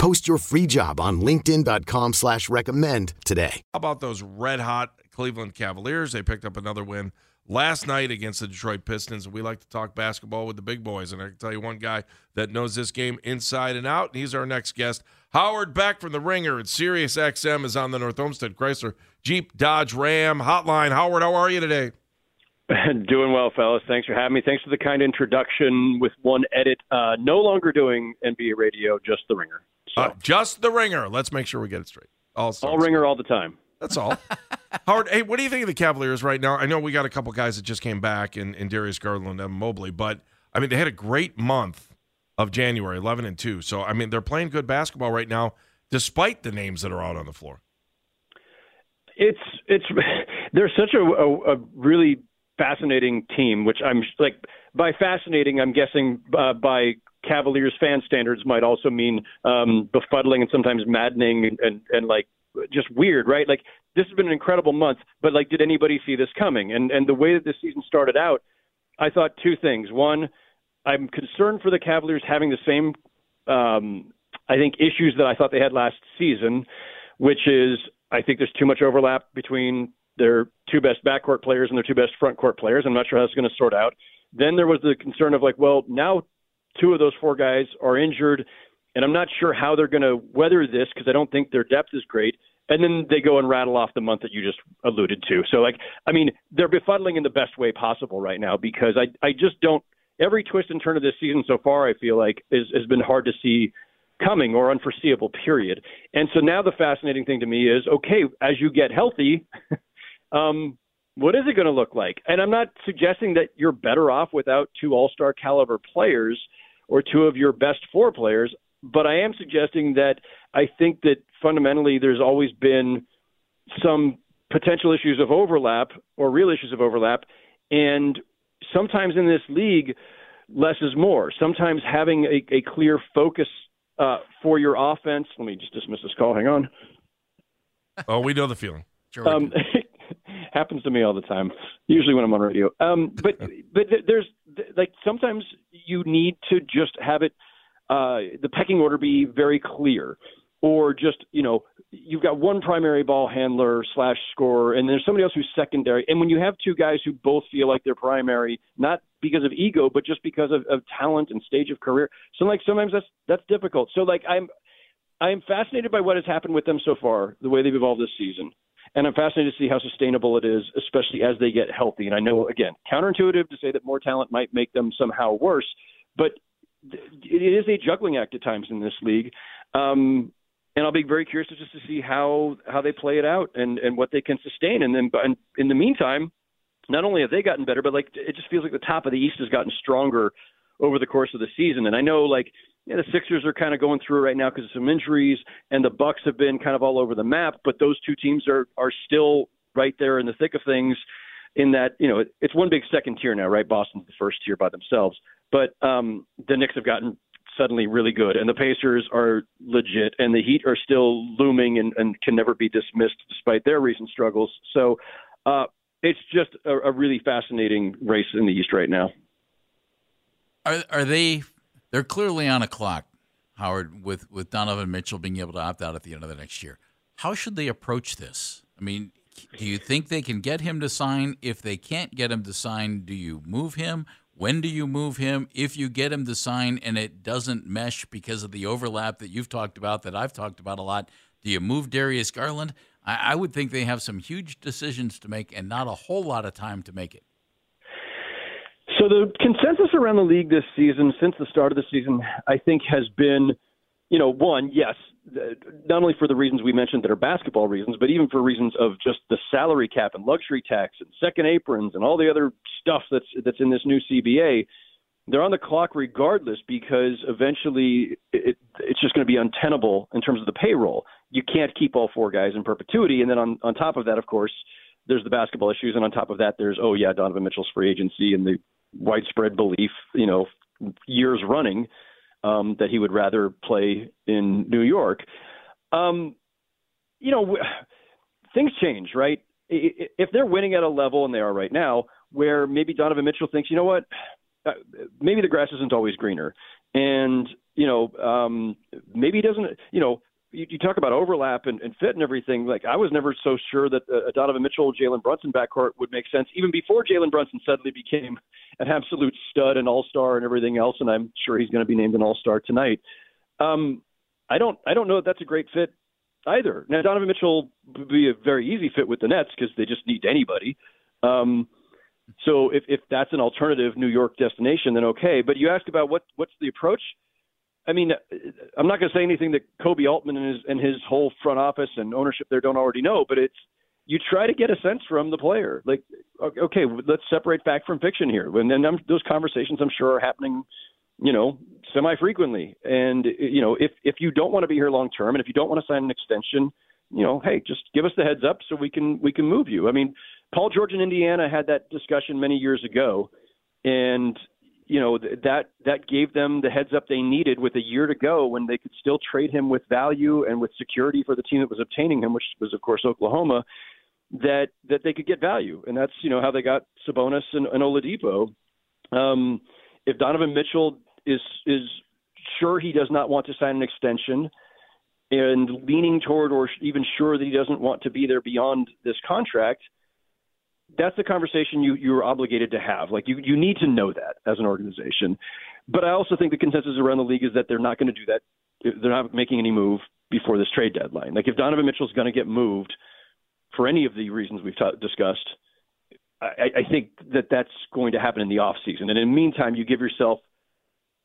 Post your free job on LinkedIn.com slash recommend today. How about those red hot Cleveland Cavaliers? They picked up another win last night against the Detroit Pistons. We like to talk basketball with the big boys, and I can tell you one guy that knows this game inside and out, and he's our next guest. Howard Beck from The Ringer at Sirius XM is on the North Olmsted Chrysler Jeep Dodge Ram hotline. Howard, how are you today? Doing well, fellas. Thanks for having me. Thanks for the kind introduction with one edit. Uh, no longer doing NBA radio, just The Ringer. So. Uh, just The Ringer. Let's make sure we get it straight. All, all Ringer all the time. That's all. Howard, hey, what do you think of the Cavaliers right now? I know we got a couple guys that just came back in, in Darius Garland and Mobley, but I mean, they had a great month of January, 11 and 2. So, I mean, they're playing good basketball right now, despite the names that are out on the floor. It's, it's, they're such a, a, a really fascinating team, which I'm like, by fascinating, I'm guessing uh, by Cavaliers fan standards might also mean um, befuddling and sometimes maddening and, and, and like just weird, right? Like this has been an incredible month, but like, did anybody see this coming? And and the way that this season started out, I thought two things. One, I'm concerned for the Cavaliers having the same, um, I think, issues that I thought they had last season, which is I think there's too much overlap between their two best backcourt players and their two best front court players. I'm not sure how it's going to sort out. Then there was the concern of like, well, now two of those four guys are injured and I'm not sure how they're going to weather this because I don't think their depth is great. And then they go and rattle off the month that you just alluded to. So, like, I mean, they're befuddling in the best way possible right now because I, I just don't. Every twist and turn of this season so far, I feel like, is, has been hard to see coming or unforeseeable. Period. And so now the fascinating thing to me is, okay, as you get healthy, um, what is it going to look like? And I'm not suggesting that you're better off without two All Star caliber players or two of your best four players but I am suggesting that I think that fundamentally there's always been some potential issues of overlap or real issues of overlap. And sometimes in this league, less is more. Sometimes having a, a clear focus uh, for your offense. Let me just dismiss this call. Hang on. Oh, we know the feeling. Sure um, happens to me all the time. Usually when I'm on radio. Um, but but there's like sometimes you need to just have it uh, the pecking order be very clear, or just you know you've got one primary ball handler slash scorer, and there's somebody else who's secondary. And when you have two guys who both feel like they're primary, not because of ego, but just because of, of talent and stage of career, so like sometimes that's that's difficult. So like I'm I'm fascinated by what has happened with them so far, the way they've evolved this season. And I'm fascinated to see how sustainable it is, especially as they get healthy. And I know, again, counterintuitive to say that more talent might make them somehow worse, but it is a juggling act at times in this league. Um, and I'll be very curious just to see how how they play it out and and what they can sustain. And then, but in the meantime, not only have they gotten better, but like it just feels like the top of the East has gotten stronger over the course of the season. And I know like yeah, the Sixers are kind of going through right now because of some injuries, and the Bucks have been kind of all over the map. But those two teams are are still right there in the thick of things. In that you know it's one big second tier now, right? Boston's the first tier by themselves. But um, the Knicks have gotten suddenly really good, and the Pacers are legit, and the Heat are still looming and, and can never be dismissed despite their recent struggles. So uh, it's just a, a really fascinating race in the East right now. Are are they? They're clearly on a clock, Howard, with with Donovan Mitchell being able to opt out at the end of the next year. How should they approach this? I mean, do you think they can get him to sign? If they can't get him to sign, do you move him? When do you move him? If you get him to sign and it doesn't mesh because of the overlap that you've talked about, that I've talked about a lot, do you move Darius Garland? I, I would think they have some huge decisions to make and not a whole lot of time to make it. So the consensus around the league this season, since the start of the season, I think has been, you know, one, yes, uh, not only for the reasons we mentioned that are basketball reasons, but even for reasons of just the salary cap and luxury tax and second aprons and all the other stuff that's that's in this new CBA. They're on the clock regardless because eventually it, it's just going to be untenable in terms of the payroll. You can't keep all four guys in perpetuity, and then on on top of that, of course, there's the basketball issues, and on top of that, there's oh yeah, Donovan Mitchell's free agency and the widespread belief, you know, years running um, that he would rather play in New York. Um, you know, things change, right? If they're winning at a level, and they are right now, where maybe Donovan Mitchell thinks, you know what, uh, maybe the grass isn't always greener, and you know, um, maybe he doesn't, you know, you, you talk about overlap and, and fit and everything. Like I was never so sure that uh, Donovan Mitchell, Jalen Brunson backcourt would make sense, even before Jalen Brunson suddenly became an absolute stud and all star and everything else. And I'm sure he's going to be named an all star tonight. Um, I don't, I don't know that that's a great fit either. Now Donovan Mitchell would be a very easy fit with the Nets because they just need anybody. Um, so if, if that's an alternative New York destination, then okay. But you ask about what what's the approach? I mean, I'm not going to say anything that Koby Altman and his and his whole front office and ownership there don't already know, but it's you try to get a sense from the player. Like, okay, let's separate fact from fiction here. And then those conversations, I'm sure, are happening, you know, semi frequently. And you know, if if you don't want to be here long term, and if you don't want to sign an extension, you know, hey, just give us the heads up so we can we can move you. I mean, Paul George in Indiana had that discussion many years ago, and you know that that gave them the heads up they needed with a year to go when they could still trade him with value and with security for the team that was obtaining him, which was of course Oklahoma. That that they could get value, and that's you know how they got Sabonis and, and Oladipo. Um, if Donovan Mitchell is is sure he does not want to sign an extension, and leaning toward or even sure that he doesn't want to be there beyond this contract, that's the conversation you you're obligated to have. Like you you need to know that as an organization. But I also think the consensus around the league is that they're not going to do that. They're not making any move before this trade deadline. Like if Donovan Mitchell's going to get moved for any of the reasons we've discussed, I, I think that that's going to happen in the off season. And in the meantime, you give yourself,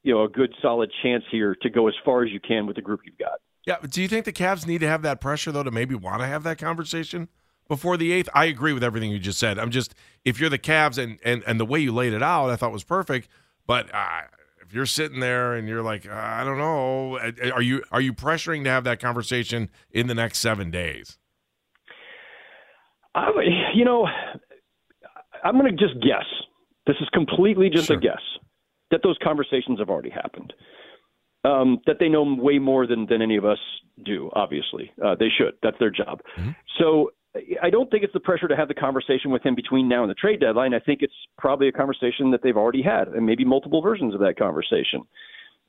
you know, a good solid chance here to go as far as you can with the group you've got. Yeah. Do you think the Cavs need to have that pressure though to maybe want to have that conversation? Before the eighth. I agree with everything you just said. I'm just if you're the Cavs and and and the way you laid it out, I thought was perfect. But uh, if you're sitting there and you're like, uh, I don't know, uh, are you are you pressuring to have that conversation in the next seven days? I, you know, I'm going to just guess. This is completely just sure. a guess that those conversations have already happened. Um, that they know way more than, than any of us do, obviously. Uh, they should. That's their job. Mm-hmm. So I don't think it's the pressure to have the conversation with him between now and the trade deadline. I think it's probably a conversation that they've already had, and maybe multiple versions of that conversation.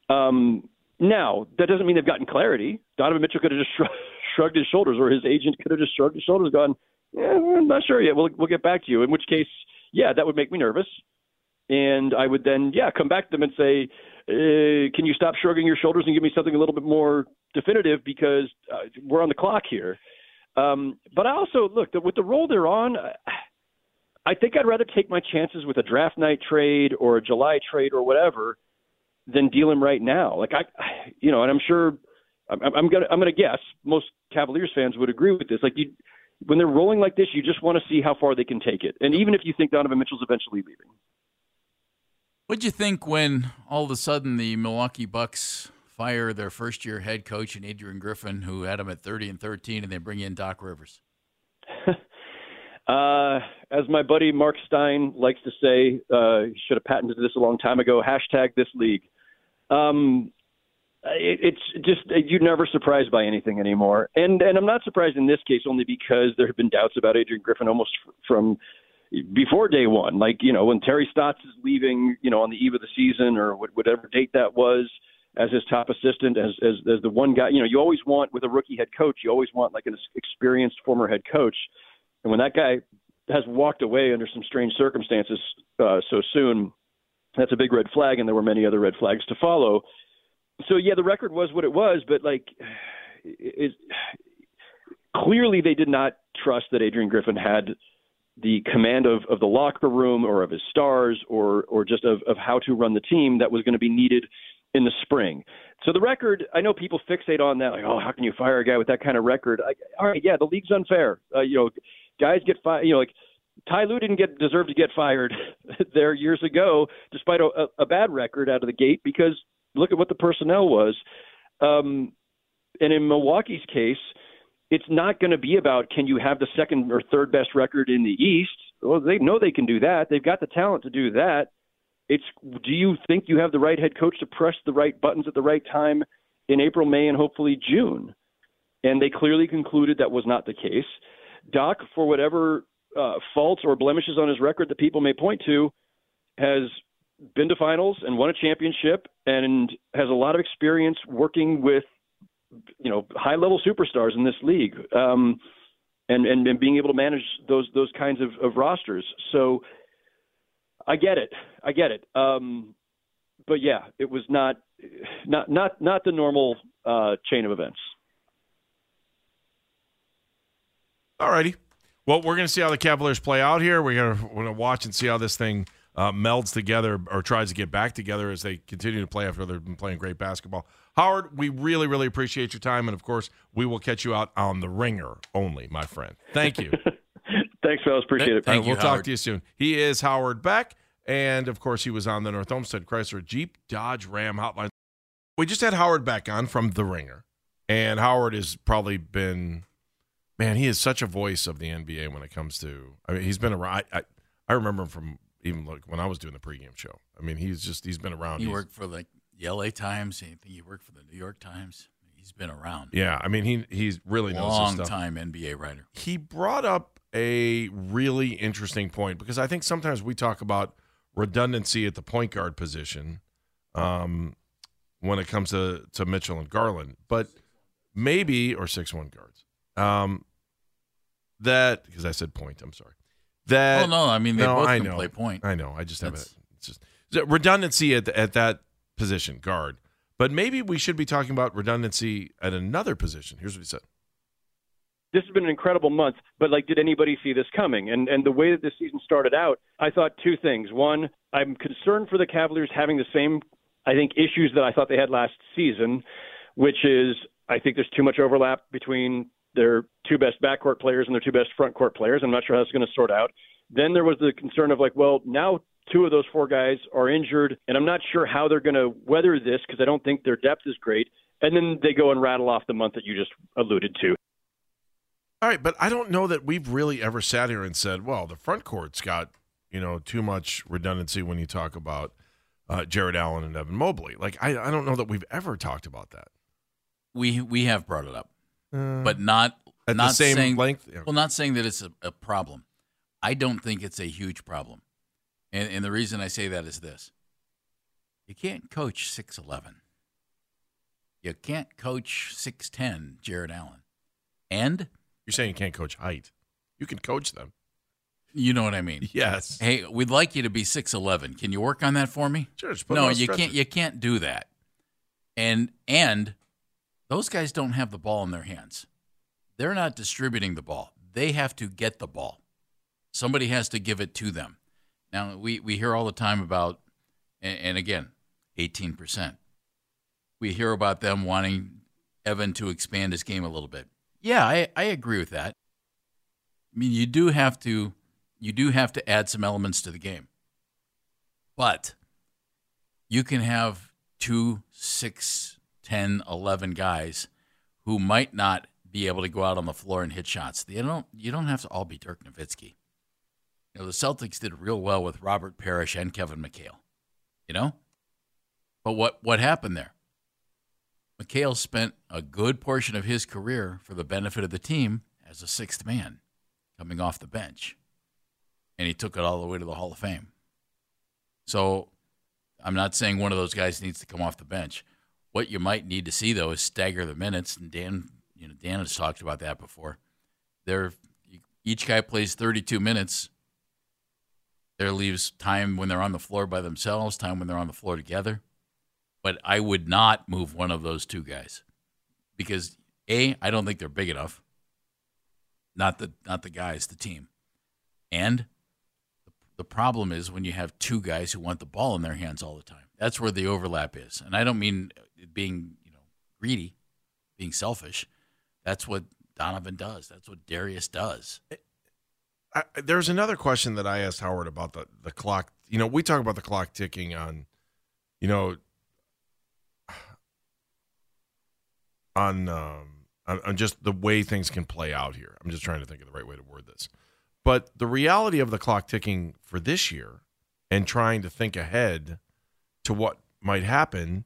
Um, now, that doesn't mean they've gotten clarity. Donovan Mitchell could have just shrug, shrugged his shoulders, or his agent could have just shrugged his shoulders, gone, yeah, "I'm not sure yet. We'll we'll get back to you." In which case, yeah, that would make me nervous, and I would then, yeah, come back to them and say, uh, "Can you stop shrugging your shoulders and give me something a little bit more definitive because uh, we're on the clock here." Um, but I also look with the role they're on. I think I'd rather take my chances with a draft night trade or a July trade or whatever than deal him right now. Like I, you know, and I'm sure I'm, I'm gonna I'm gonna guess most Cavaliers fans would agree with this. Like you, when they're rolling like this, you just want to see how far they can take it. And even if you think Donovan Mitchell's eventually leaving. What'd you think when all of a sudden the Milwaukee Bucks fire their first year head coach and Adrian Griffin, who had them at 30 and 13, and they bring in Doc Rivers? uh, as my buddy Mark Stein likes to say, uh, should have patented this a long time ago. Hashtag this league. Um, it, it's just you're never surprised by anything anymore, and and I'm not surprised in this case only because there have been doubts about Adrian Griffin almost from before day one. Like you know when Terry Stotts is leaving, you know on the eve of the season or whatever date that was as his top assistant, as, as as the one guy. You know, you always want with a rookie head coach, you always want like an experienced former head coach. And when that guy has walked away under some strange circumstances uh, so soon, that's a big red flag. And there were many other red flags to follow. So yeah, the record was what it was, but like, is clearly they did not trust that Adrian Griffin had the command of, of the locker room or of his stars or or just of, of how to run the team that was going to be needed in the spring. So the record, I know people fixate on that, like, oh, how can you fire a guy with that kind of record? I, all right, yeah, the league's unfair. Uh, you know, guys get fired. You know, like Ty Lue didn't get deserve to get fired there years ago, despite a, a bad record out of the gate, because look at what the personnel was. Um, and in Milwaukee's case, it's not going to be about can you have the second or third best record in the East. Well, they know they can do that. They've got the talent to do that. It's do you think you have the right head coach to press the right buttons at the right time in April, May, and hopefully June? And they clearly concluded that was not the case. Doc, for whatever uh, faults or blemishes on his record that people may point to, has been to finals and won a championship and has a lot of experience working with you know high level superstars in this league um, and, and, and being able to manage those those kinds of, of rosters so I get it I get it um, but yeah it was not not not not the normal uh, chain of events all righty well we're going to see how the Cavaliers play out here we're going to watch and see how this thing uh, melds together or tries to get back together as they continue to play after they've been playing great basketball. Howard, we really, really appreciate your time. And of course, we will catch you out on the ringer only, my friend. Thank you. Thanks, fellas. Appreciate it. Thank you. we'll you, talk to you soon. He is Howard Beck. And of course, he was on the North Olmsted Chrysler Jeep Dodge Ram hotline. We just had Howard Beck on from The Ringer. And Howard has probably been, man, he is such a voice of the NBA when it comes to, I mean, he's been around. I, I, I remember him from even like when I was doing the pregame show. I mean, he's just, he's been around. He He's- worked for like the L.A. Times. I think he worked for the New York Times. He's been around. Yeah, I mean, he he's really Long time NBA writer. He brought up a really interesting point because I think sometimes we talk about redundancy at the point guard position um, when it comes to, to Mitchell and Garland, but maybe or six one guards. Um, that because I said point. I'm sorry. That Oh no, I mean they no, both I can know. play point. I know. I just have it. It's just the redundancy at at that position, guard. But maybe we should be talking about redundancy at another position. Here's what he said. this has been an incredible month, but like, did anybody see this coming? And and the way that this season started out, I thought two things. One, I'm concerned for the Cavaliers having the same, I think, issues that I thought they had last season, which is I think there's too much overlap between their two best backcourt players and their two best frontcourt players. I'm not sure how that's going to sort out. Then there was the concern of like, well, now two of those four guys are injured, and I'm not sure how they're going to weather this because I don't think their depth is great. And then they go and rattle off the month that you just alluded to. All right, but I don't know that we've really ever sat here and said, well, the front court's got, you know, too much redundancy when you talk about uh, Jarrett Allen and Evan Mobley. Like, I, I don't know that we've ever talked about that. We we have brought it up, Uh, but not at not the same saying, length. Yeah. Well, not saying that it's a, a problem. I don't think it's a huge problem, and and the reason I say that is this: you can't coach six eleven. You can't coach six ten, Jarrett Allen, and You're saying you can't coach height. You can coach them. you know what I mean. Yes. Hey, we'd like you to be six eleven. Can you work on that for me? Sure, no, you stretcher. can't. You can't do that. And and those guys don't have the ball in their hands. They're not distributing the ball. They have to get the ball. Somebody has to give it to them. Now we we hear all the time about, and, and again, eighteen percent. We hear about them wanting Evan to expand his game a little bit. Yeah, I, I agree with that. I mean, you do have to you do have to add some elements to the game. But you can have two, six, 10, 11 guys who might not be able to go out on the floor and hit shots. They don't you don't have to all be Dirk Nowitzki. You know, the Celtics did real well with Robert Parish and Kevin McHale. You know? But what what happened there? McHale spent a good portion of his career for the benefit of the team as a sixth man coming off the bench. And he took it all the way to the Hall of Fame. So I'm not saying one of those guys needs to come off the bench. What you might need to see though is stagger the minutes, and Dan, you know, Dan has talked about that before. There, each guy plays 32 minutes. There leaves time when they're on the floor by themselves, time when they're on the floor together. But I would not move one of those two guys because a, I don't think they're big enough, not the not the guys, the team. And the problem is when you have two guys who want the ball in their hands all the time. That's where the overlap is. And I don't mean being, you know, greedy, being selfish. That's what Donovan does. That's what Darius does. I, there's another question that I asked Howard about the the clock. You know, we talk about the clock ticking on, you know, on um, on, on just the way things can play out here. I'm just trying to think of the right way to word this. But the reality of the clock ticking for this year and trying to think ahead to what might happen,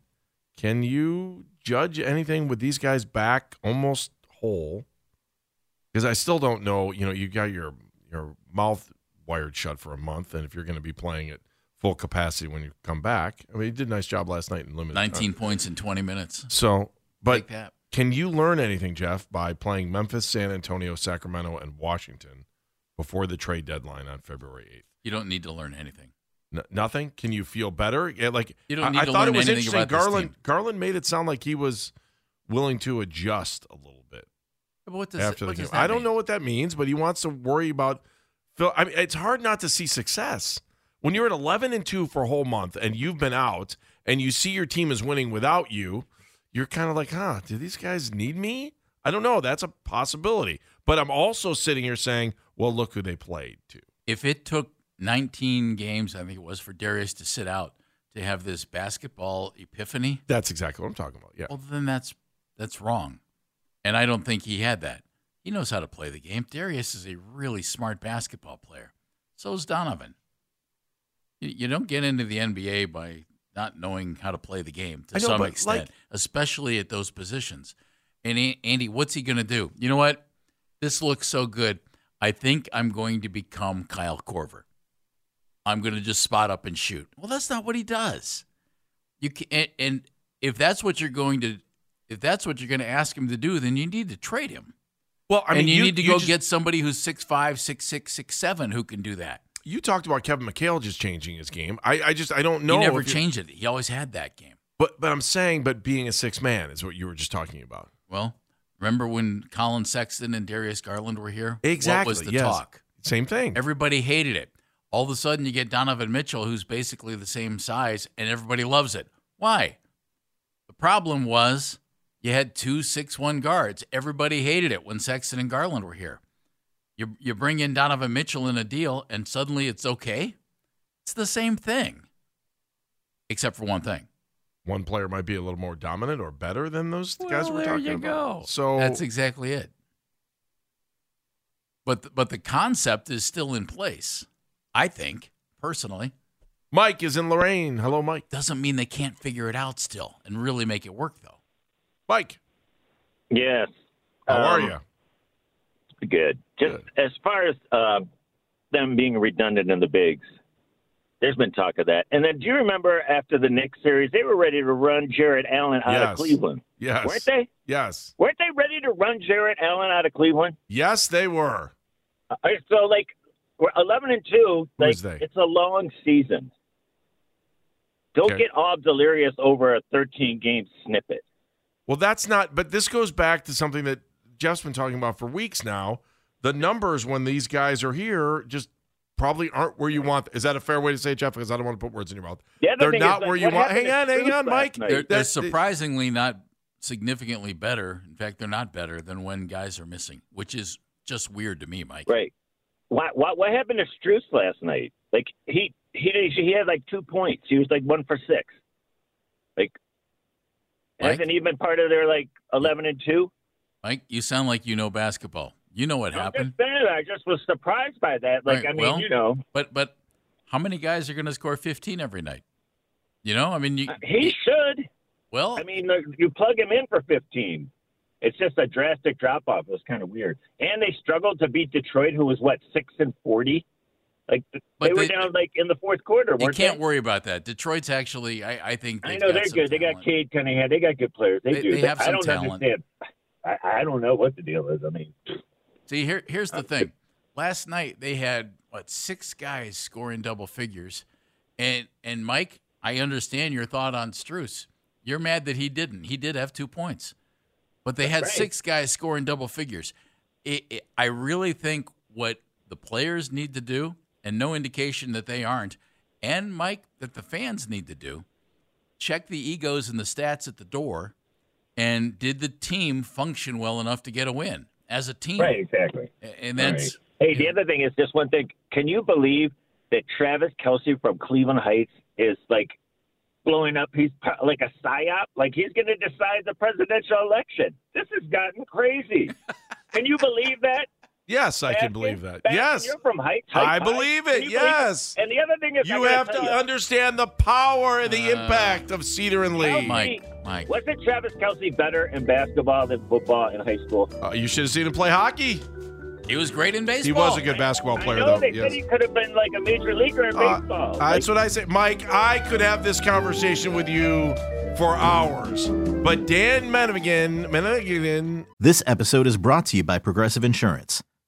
can you judge anything with these guys back almost whole? Because I still don't know. You know, you got your your mouth wired shut for a month, and if you're going to be playing at full capacity when you come back, I mean, you did a nice job last night in limited. 19 time. points in 20 minutes. So, but can you learn anything, Jeff, by playing Memphis, San Antonio, Sacramento, and Washington before the trade deadline on February 8th? You don't need to learn anything. N- nothing. Can you feel better? Yeah, like you don't need I, to I thought learn it was interesting. Garland. Garland made it sound like he was willing to adjust a little But what does, after what the game. does that I don't mean? know what that means, but he wants to worry about. Phil, I mean, it's hard not to see success when you're at 11 and two for a whole month and you've been out and you see your team is winning without you. You're kind of like, huh? Do these guys need me? I don't know. That's a possibility. But I'm also sitting here saying, well, look who they played to. If it took 19 games, I think it was, for Darius to sit out to have this basketball epiphany, That's exactly what I'm talking about. Yeah. well, then that's that's wrong. And I don't think he had that. He knows how to play the game. Darius is a really smart basketball player. So is Donovan. You, don't get into the NBA by not knowing how to play the game to know, some extent, like- especially at those positions. And Andy, what's he going to do? You know what? This looks so good. I think I'm going to become Kyle Korver. I'm going to just spot up and shoot. Well, that's not what he does. You can, and, and if that's what you're going to, if that's what you're going to ask him to do, then you need to trade him. Well, I mean, and you, need to go just- get somebody who's six five, six six, six seven who can do that. You talked about Kevin McHale just changing his game. I, I just I don't know. he never changed it. He always had that game. But but I'm saying, but being a six man is what you were just talking about. Well, remember when Collin Sexton and Darius Garland were here? Exactly. What was the yes. talk? Same thing. Everybody hated it. All of a sudden, you get Donovan Mitchell, who's basically the same size, and everybody loves it. Why? The problem was you had two six-one guards. Everybody hated it when Sexton and Garland were here. You you bring in Donovan Mitchell in a deal, and suddenly it's okay. It's the same thing, except for one thing. One player might be a little more dominant or better than those guys we're there talking you about. go. So That's exactly it. But the, but the concept is still in place. I think personally Mike is in Lorain. Hello, Mike. doesn't mean they can't figure it out still and really make it work though. Mike, Yes. how are Um, you? Good. Just Good. as far as uh, them being redundant in the bigs, there's been talk of that. And then do you remember after the Knicks series, they were ready to run Jarrett Allen out Yes. of Cleveland, Yes. weren't they? Yes. Weren't they ready to run Jarrett Allen out of Cleveland? Yes, they were. Uh, so like we're 11 and two. Like Who's they? it's a long season. Don't Okay. get all delirious over a 13 game snippet. Well, that's not, but this goes back to something that Jeff's been talking about for weeks now. The numbers when these guys are here just probably aren't where you want. Is that a fair way to say it, Jeff? Because I don't want to put words in your mouth. The They're not is, like, where you want. Hang on, hang on, Mike. They're, they're surprisingly not significantly better. In fact, they're not better than when guys are missing, which is just weird to me, Mike. Right. What what what happened to Strus last night? Like he he he had like two points. He was like one for six. Mike? hasn't he been part of their like eleven and two? Mike, you sound like you know basketball. You know what I'm happened. just saying, I just was surprised by that. Like Right, I mean, well- you know, But but how many guys are going to score 15 every night? You know, I mean, you, uh, he should. well, I mean, you plug him in for fifteen. It's just a drastic drop off. It was kind of weird. And they struggled to beat Detroit, who was what six and forty. Like they were they- down like in the fourth quarter. you can't they? worry about that. Detroit's actually, I, I think I know got they're some good. They got. Cade Cunningham. They got good players. They, They- do. they have I don't talent. understand. I, I don't know what the deal is. I mean, See, here here's the thing. Last night they had what six guys scoring double figures, and and Mike, I understand your thought on Strus. You're mad that he didn't. He did have two points, but they had right. six guys scoring double figures. it, it, I really think what the players need to do, and no indication that they aren't, and Mike, that the fans need to do, check the egos and the stats at the door, and did the team function well enough to get a win as a team? Right, exactly. And that's right. hey. The other thing is just one thing. Can you believe that Travis Kelce from Cleveland Heights is like blowing up? He's like a psyop. Like he's going to decide the presidential election. This has gotten crazy. Can you believe that? Yes, I can believe that. yes, you're from Heights. I believe it. Yes. Believe it? And the other thing is, you have to you, understand the power and the uh, impact of Cedar and Lee. Mike, Mike, wasn't Travis Kelce better in basketball than football in high school? Uh, you should have seen him play hockey. He was great in baseball. He was a good basketball player, I know, though. They yes. said he could have been like a major leaguer in uh, baseball. Like, that's what I say, Mike. I could have this conversation with you for hours, but Dan Menevigan, Menevigan. This episode is brought to you by Progressive Insurance.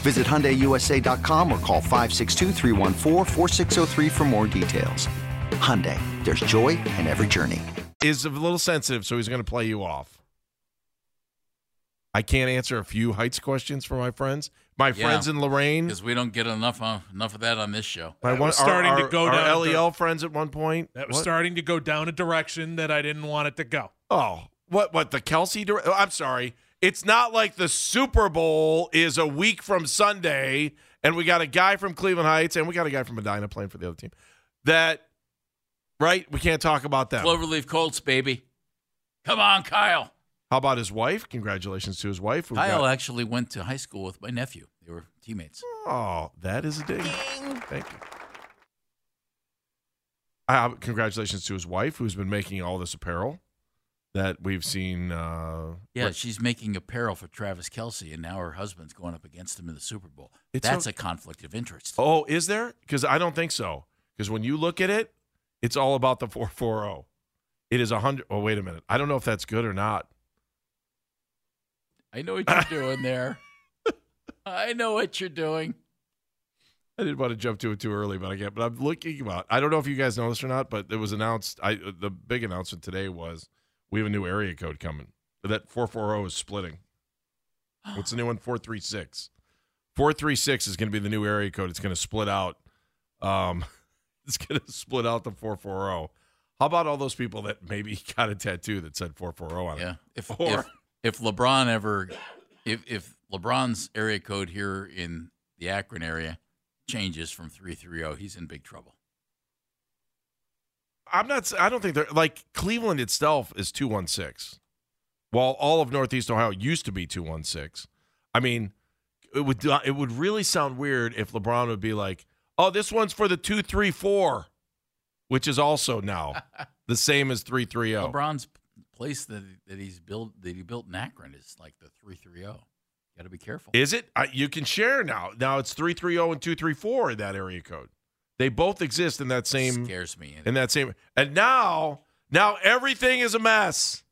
Visit HyundaiUSA.com or call 562 for more details. Hyundai, there's joy in every journey. Is a little sensitive, so he's going to play you off. I can't answer a few Heights questions for my friends. My Yeah. friends in Lorain. because we don't get enough uh, enough of that on this show. My one, was starting our, to go our, down our the- LEL friends at one point. That was What? starting to go down a direction that I didn't want it to go. Oh, what? What the Kelce? Dire- oh, I'm sorry. It's not like the Super Bowl is a week from Sunday, and we got a guy from Cleveland Heights, and we got a guy from Medina playing for the other team. That, right? We can't talk about them. Cloverleaf Colts, baby. Come on, Kyle. How about his wife? Congratulations to his wife. We've Kyle got- actually went to high school with my nephew. They were teammates. oh, that is a ding. Thank you. Uh, congratulations to his wife, who's been making all this apparel that we've seen. Uh, Yeah, she's making apparel for Travis Kelce, and now her husband's going up against him in the Super Bowl. That's a- a conflict of interest. Oh, is there? Because I don't think so. Because when you look at it, it's all about the 440. It is a 100. Oh, wait a minute. I don't know if that's good or not. I know what you're doing there. I know what you're doing. I didn't want to jump to it too early, but I get. But I'm looking about. I don't know if you guys know this or not, but it was announced. I the big announcement today was we have a new area code coming. That 440 is splitting. What's the new one? 436. 436 is going to be the new area code. It's going to split out. Um, it's going to split out the 440. How about all those people that maybe got a tattoo that said 440 on it? Yeah. If Or- if if LeBron ever if if LeBron's area code here in the Akron area changes from 330, he's in big trouble. I'm not. I don't think they're like Cleveland itself is two one six, while all of Northeast Ohio used to be two one six. I mean, it would uh, it would really sound weird if LeBron would be like, "Oh, this one's for the two three four, which is also now the same as three three oh. LeBron's place that that he's built that he built in Akron is like the 330. Got to be careful. Is it? I, you can share now. Now it's three three zero and two three four in that area code. They both exist in that same scares me. in that same and now now everything is a mess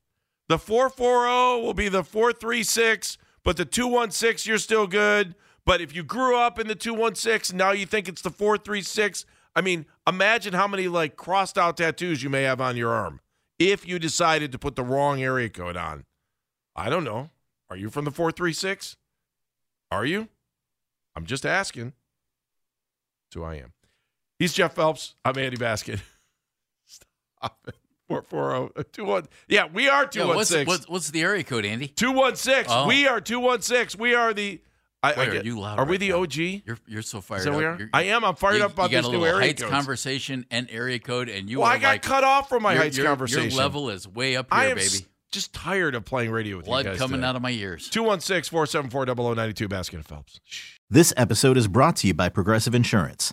the 440 will be the 436 but the 216 you're still good but if you grew up in the 216 and now you think it's the 436 i mean Imagine how many like crossed out tattoos you may have on your arm if you decided to put the wrong area code on. I don't know. Are you from the 436? Are you? I'm just asking. That's who I am. He's Jeff Phelps. I'm Andy Baskin. Stop it. 440 uh, Yeah, we are Yeah, what's, 216. what's, what's the area code, Andy? 216. Oh. We are 216. We are the. I, I Wait, are get- you loud Are we right the now? OG? You're you're so fired Is that up. we are? You're- I am. I'm fired you, up about you got these a new little area Heights codes. conversation and area code, and you well, are I got like, cut off from my your, Heights your, conversation. Your level is way up I here, am baby. s- just tired of playing radio with Blood you guys. coming today. out of my ears. 216 474 0092 Baskin and Phelps. This episode is brought to you by Progressive Insurance.